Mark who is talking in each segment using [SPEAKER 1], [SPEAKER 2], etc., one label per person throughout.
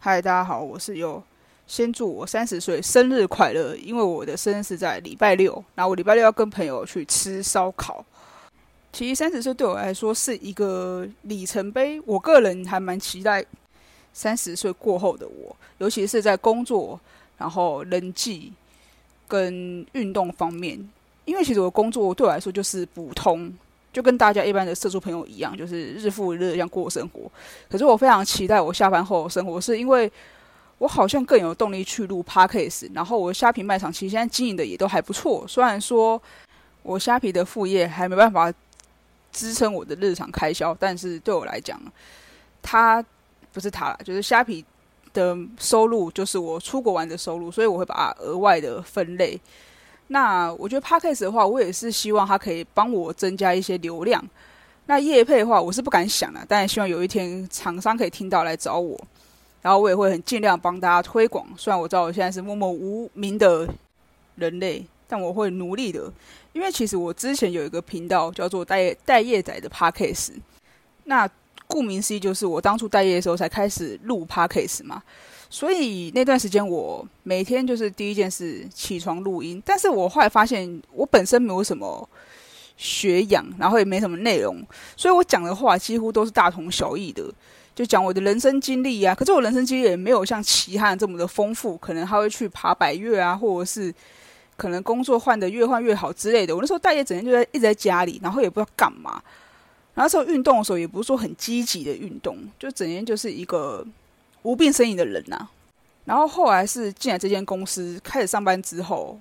[SPEAKER 1] 嗨，大家好，我是优。先祝我三十岁生日快乐，因为我的生日是在礼拜六，然后我礼拜六要跟朋友去吃烧烤。其实三十岁对我来说是一个里程碑，我个人还蛮期待三十岁过后的我，尤其是在工作、然后人际跟运动方面，因为其实我工作对我来说就是普通。就跟大家一般的社畜朋友一样，就是日复一日这样过生活。可是我非常期待我下班后的生活，是因为我好像更有动力去录 podcast。然后我虾皮卖场其实现在经营的也都还不错，虽然说我虾皮的副业还没办法支撑我的日常开销，但是对我来讲，它不是它，就是虾皮的收入就是我出国玩的收入，所以我会把它额外的分类。那我觉得 podcast 的话，我也是希望它可以帮我增加一些流量。那业配的话，我是不敢想的，但希望有一天厂商可以听到来找我，然后我也会很尽量帮大家推广。虽然我知道我现在是默默无名的人类，但我会努力的。因为其实我之前有一个频道叫做“待待业仔”的 podcast，那顾名思义就是我当初待业的时候才开始录 podcast 嘛。所以那段时间，我每天就是第一件事起床录音。但是我后来发现，我本身没有什么学养，然后也没什么内容，所以我讲的话几乎都是大同小异的，就讲我的人生经历啊。可是我人生经历也没有像其他人这么的丰富，可能他会去爬百越啊，或者是可能工作换的越换越好之类的。我那时候待业整天就在一直在家里，然后也不知道干嘛。然后时候运动的时候也不是说很积极的运动，就整天就是一个。无病呻吟的人呐，然后后来是进来这间公司开始上班之后，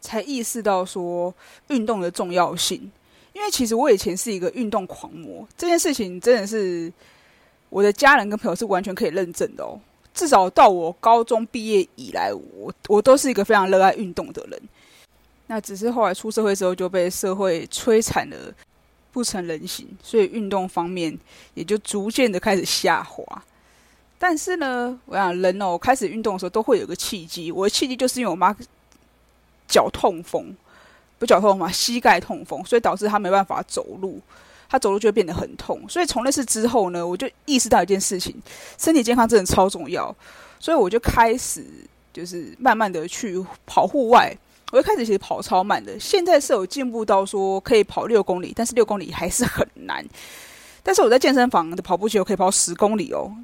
[SPEAKER 1] 才意识到说运动的重要性。因为其实我以前是一个运动狂魔，这件事情真的是我的家人跟朋友是完全可以认证的哦。至少到我高中毕业以来，我我都是一个非常热爱运动的人。那只是后来出社会之后就被社会摧残了，不成人形，所以运动方面也就逐渐的开始下滑。但是呢，我想人哦，开始运动的时候都会有个契机。我的契机就是因为我妈脚痛风，不脚痛嘛，膝盖痛风，所以导致她没办法走路，她走路就会变得很痛。所以从那次之后呢，我就意识到一件事情：身体健康真的超重要。所以我就开始就是慢慢的去跑户外。我一开始其实跑超慢的，现在是有进步到说可以跑六公里，但是六公里还是很难。但是我在健身房的跑步机我可以跑十公里哦。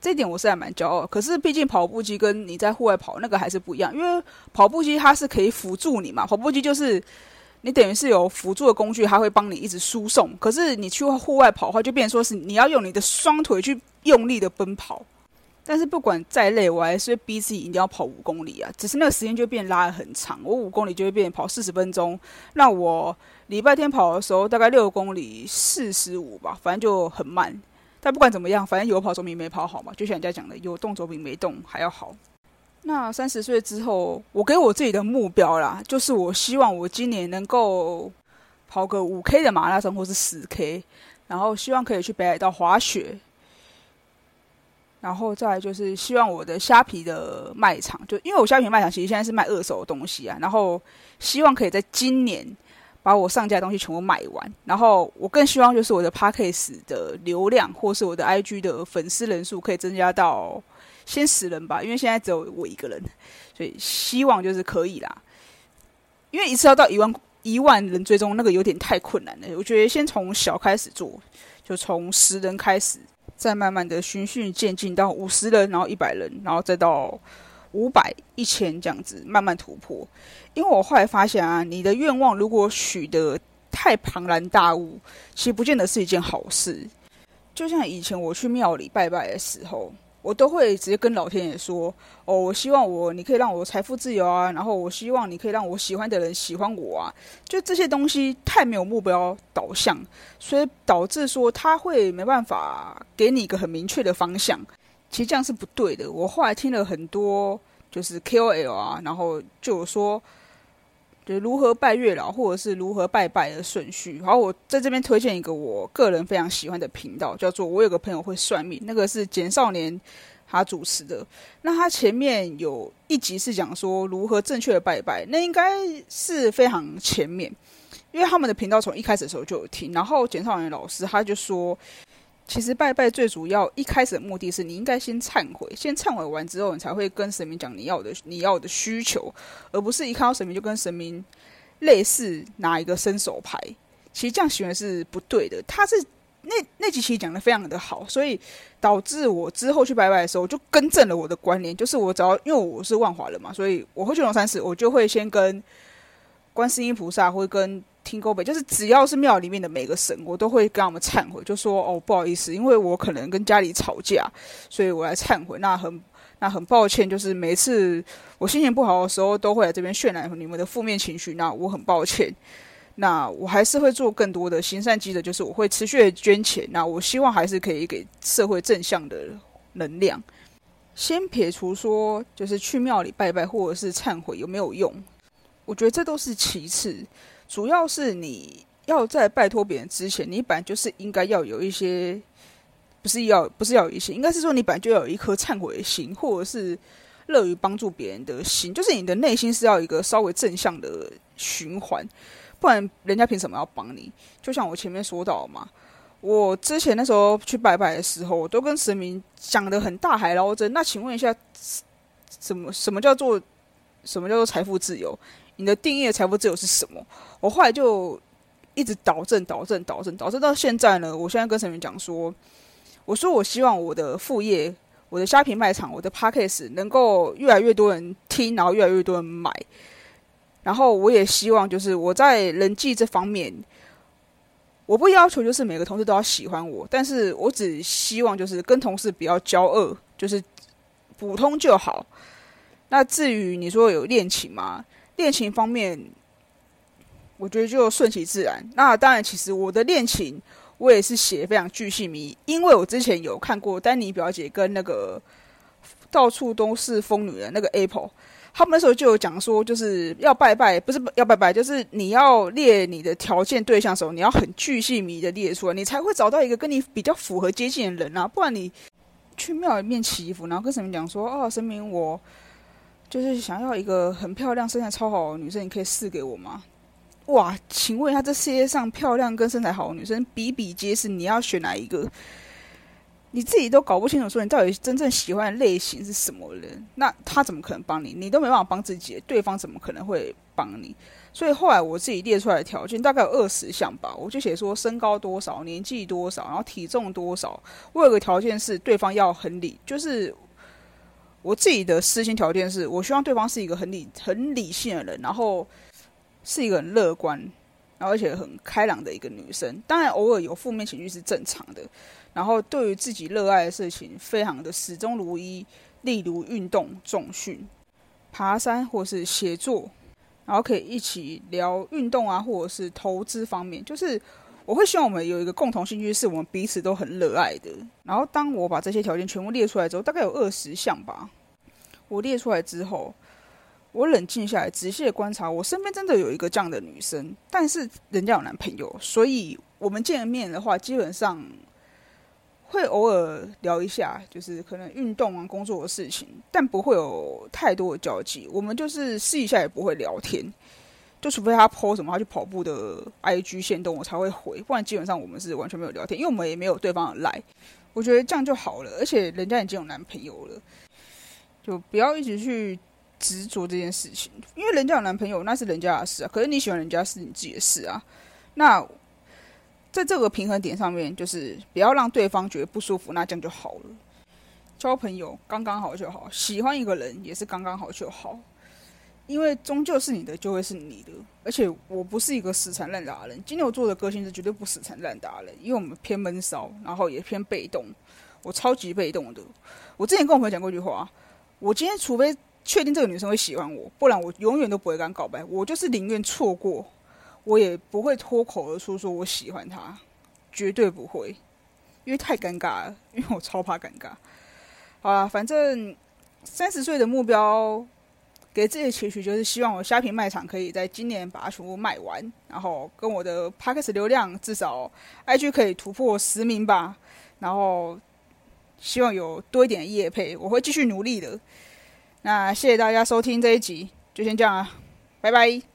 [SPEAKER 1] 这点我是还蛮骄傲，可是毕竟跑步机跟你在户外跑那个还是不一样，因为跑步机它是可以辅助你嘛，跑步机就是你等于是有辅助的工具，它会帮你一直输送。可是你去户外跑的话，就变成说是你要用你的双腿去用力的奔跑。但是不管再累，我还是逼自己一定要跑五公里啊，只是那个时间就变拉的很长，我五公里就会变跑四十分钟。那我礼拜天跑的时候大概六公里四十五吧，反正就很慢。但不管怎么样，反正有跑总比没跑好嘛。就像人家讲的，有动总比没动还要好。那三十岁之后，我给我自己的目标啦，就是我希望我今年能够跑个五 K 的马拉松，或是十 K，然后希望可以去北海道滑雪。然后再就是希望我的虾皮的卖场，就因为我虾皮卖场其实现在是卖二手的东西啊，然后希望可以在今年。把我上架的东西全部卖完，然后我更希望就是我的 p a c k a g e 的流量，或是我的 IG 的粉丝人数可以增加到先十人吧，因为现在只有我一个人，所以希望就是可以啦。因为一次要到一万一万人追踪，那个有点太困难了。我觉得先从小开始做，就从十人开始，再慢慢的循序渐进到五十人，然后一百人，然后再到。五百、一千这样子慢慢突破，因为我后来发现啊，你的愿望如果许的太庞然大物，其实不见得是一件好事。就像以前我去庙里拜拜的时候，我都会直接跟老天爷说：“哦，我希望我你可以让我财富自由啊，然后我希望你可以让我喜欢的人喜欢我啊。”就这些东西太没有目标导向，所以导致说他会没办法给你一个很明确的方向。其实这样是不对的。我后来听了很多，就是 KOL 啊，然后就有说，就如何拜月老，或者是如何拜拜的顺序。然后我在这边推荐一个我个人非常喜欢的频道，叫做“我有个朋友会算命”，那个是简少年他主持的。那他前面有一集是讲说如何正确的拜拜，那应该是非常前面，因为他们的频道从一开始的时候就有听。然后简少年老师他就说。其实拜拜最主要一开始的目的是，你应该先忏悔，先忏悔完之后，你才会跟神明讲你要的你要的需求，而不是一看到神明就跟神明类似拿一个伸手牌。其实这样行为是不对的。他是那那几期讲的非常的好，所以导致我之后去拜拜的时候，我就更正了我的观念，就是我只要因为我是万华人嘛，所以我会去龙山寺，我就会先跟观世音菩萨，会跟。听沟北，就是只要是庙里面的每个神，我都会跟他们忏悔，就说哦不好意思，因为我可能跟家里吵架，所以我来忏悔。那很那很抱歉，就是每次我心情不好的时候，都会来这边渲染你们的负面情绪。那我很抱歉，那我还是会做更多的行善积德，就是我会持续的捐钱。那我希望还是可以给社会正向的能量。先撇除说，就是去庙里拜拜或者是忏悔有没有用，我觉得这都是其次。主要是你要在拜托别人之前，你本来就是应该要有一些，不是要不是要有一些，应该是说你本来就要有一颗忏悔的心，或者是乐于帮助别人的心，就是你的内心是要一个稍微正向的循环，不然人家凭什么要帮你？就像我前面说到嘛，我之前那时候去拜拜的时候，我都跟神明讲的很大海捞针。那请问一下，什么什么叫做什么叫做财富自由？你的定义财富自由是什么？我后来就一直导正、导正、导正、导正到现在呢。我现在跟神明讲说，我说我希望我的副业、我的虾皮卖场、我的 p a c k a g e 能够越来越多人听，然后越来越多人买。然后我也希望就是我在人际这方面，我不要求就是每个同事都要喜欢我，但是我只希望就是跟同事不要交恶，就是普通就好。那至于你说有恋情吗？恋情方面，我觉得就顺其自然。那当然，其实我的恋情我也是写非常巨细迷，因为我之前有看过丹尼表姐跟那个到处都是疯女人那个 Apple，他们那时候就有讲说，就是要拜拜，不是要拜拜，就是你要列你的条件对象的时候，你要很巨细迷的列出来，你才会找到一个跟你比较符合接近的人啊。不然你去庙里面祈福，然后跟神明讲说：“哦，神明我。”就是想要一个很漂亮、身材超好的女生，你可以试给我吗？哇，请问一下，这世界上漂亮跟身材好的女生比比皆是，你要选哪一个？你自己都搞不清楚，说你到底真正喜欢的类型是什么人？那他怎么可能帮你？你都没办法帮自己，对方怎么可能会帮你？所以后来我自己列出来的条件大概有二十项吧，我就写说身高多少、年纪多少，然后体重多少。我有个条件是对方要很理，就是。我自己的私心条件是，我希望对方是一个很理、很理性的人，然后是一个很乐观，然后而且很开朗的一个女生。当然，偶尔有负面情绪是正常的。然后，对于自己热爱的事情，非常的始终如一，例如运动、重训、爬山或是写作，然后可以一起聊运动啊，或者是投资方面，就是。我会希望我们有一个共同兴趣，是我们彼此都很热爱的。然后，当我把这些条件全部列出来之后，大概有二十项吧。我列出来之后，我冷静下来，仔细的观察，我身边真的有一个这样的女生，但是人家有男朋友，所以我们见面的话，基本上会偶尔聊一下，就是可能运动啊、工作的事情，但不会有太多的交集。我们就是试一下，也不会聊天。就除非他 po 什么，他去跑步的 IG 线动，我才会回，不然基本上我们是完全没有聊天，因为我们也没有对方的赖。我觉得这样就好了，而且人家已经有男朋友了，就不要一直去执着这件事情，因为人家有男朋友那是人家的事啊，可是你喜欢人家是你自己的事啊。那在这个平衡点上面，就是不要让对方觉得不舒服，那这样就好了。交朋友刚刚好就好，喜欢一个人也是刚刚好就好。因为终究是你的，就会是你的。而且我不是一个死缠烂打的人，金牛座的个性是绝对不死缠烂打的人，因为我们偏闷骚，然后也偏被动。我超级被动的。我之前跟我朋友讲过一句话：我今天除非确定这个女生会喜欢我，不然我永远都不会敢告白。我就是宁愿错过，我也不会脱口而出说我喜欢她，绝对不会，因为太尴尬了。因为我超怕尴尬。好了，反正三十岁的目标。给自己的期许就是希望我虾皮卖场可以在今年把它全部卖完，然后跟我的 p a c k e s 流量至少 IG 可以突破十名吧，然后希望有多一点的业配，我会继续努力的。那谢谢大家收听这一集，就先这样啊，拜拜。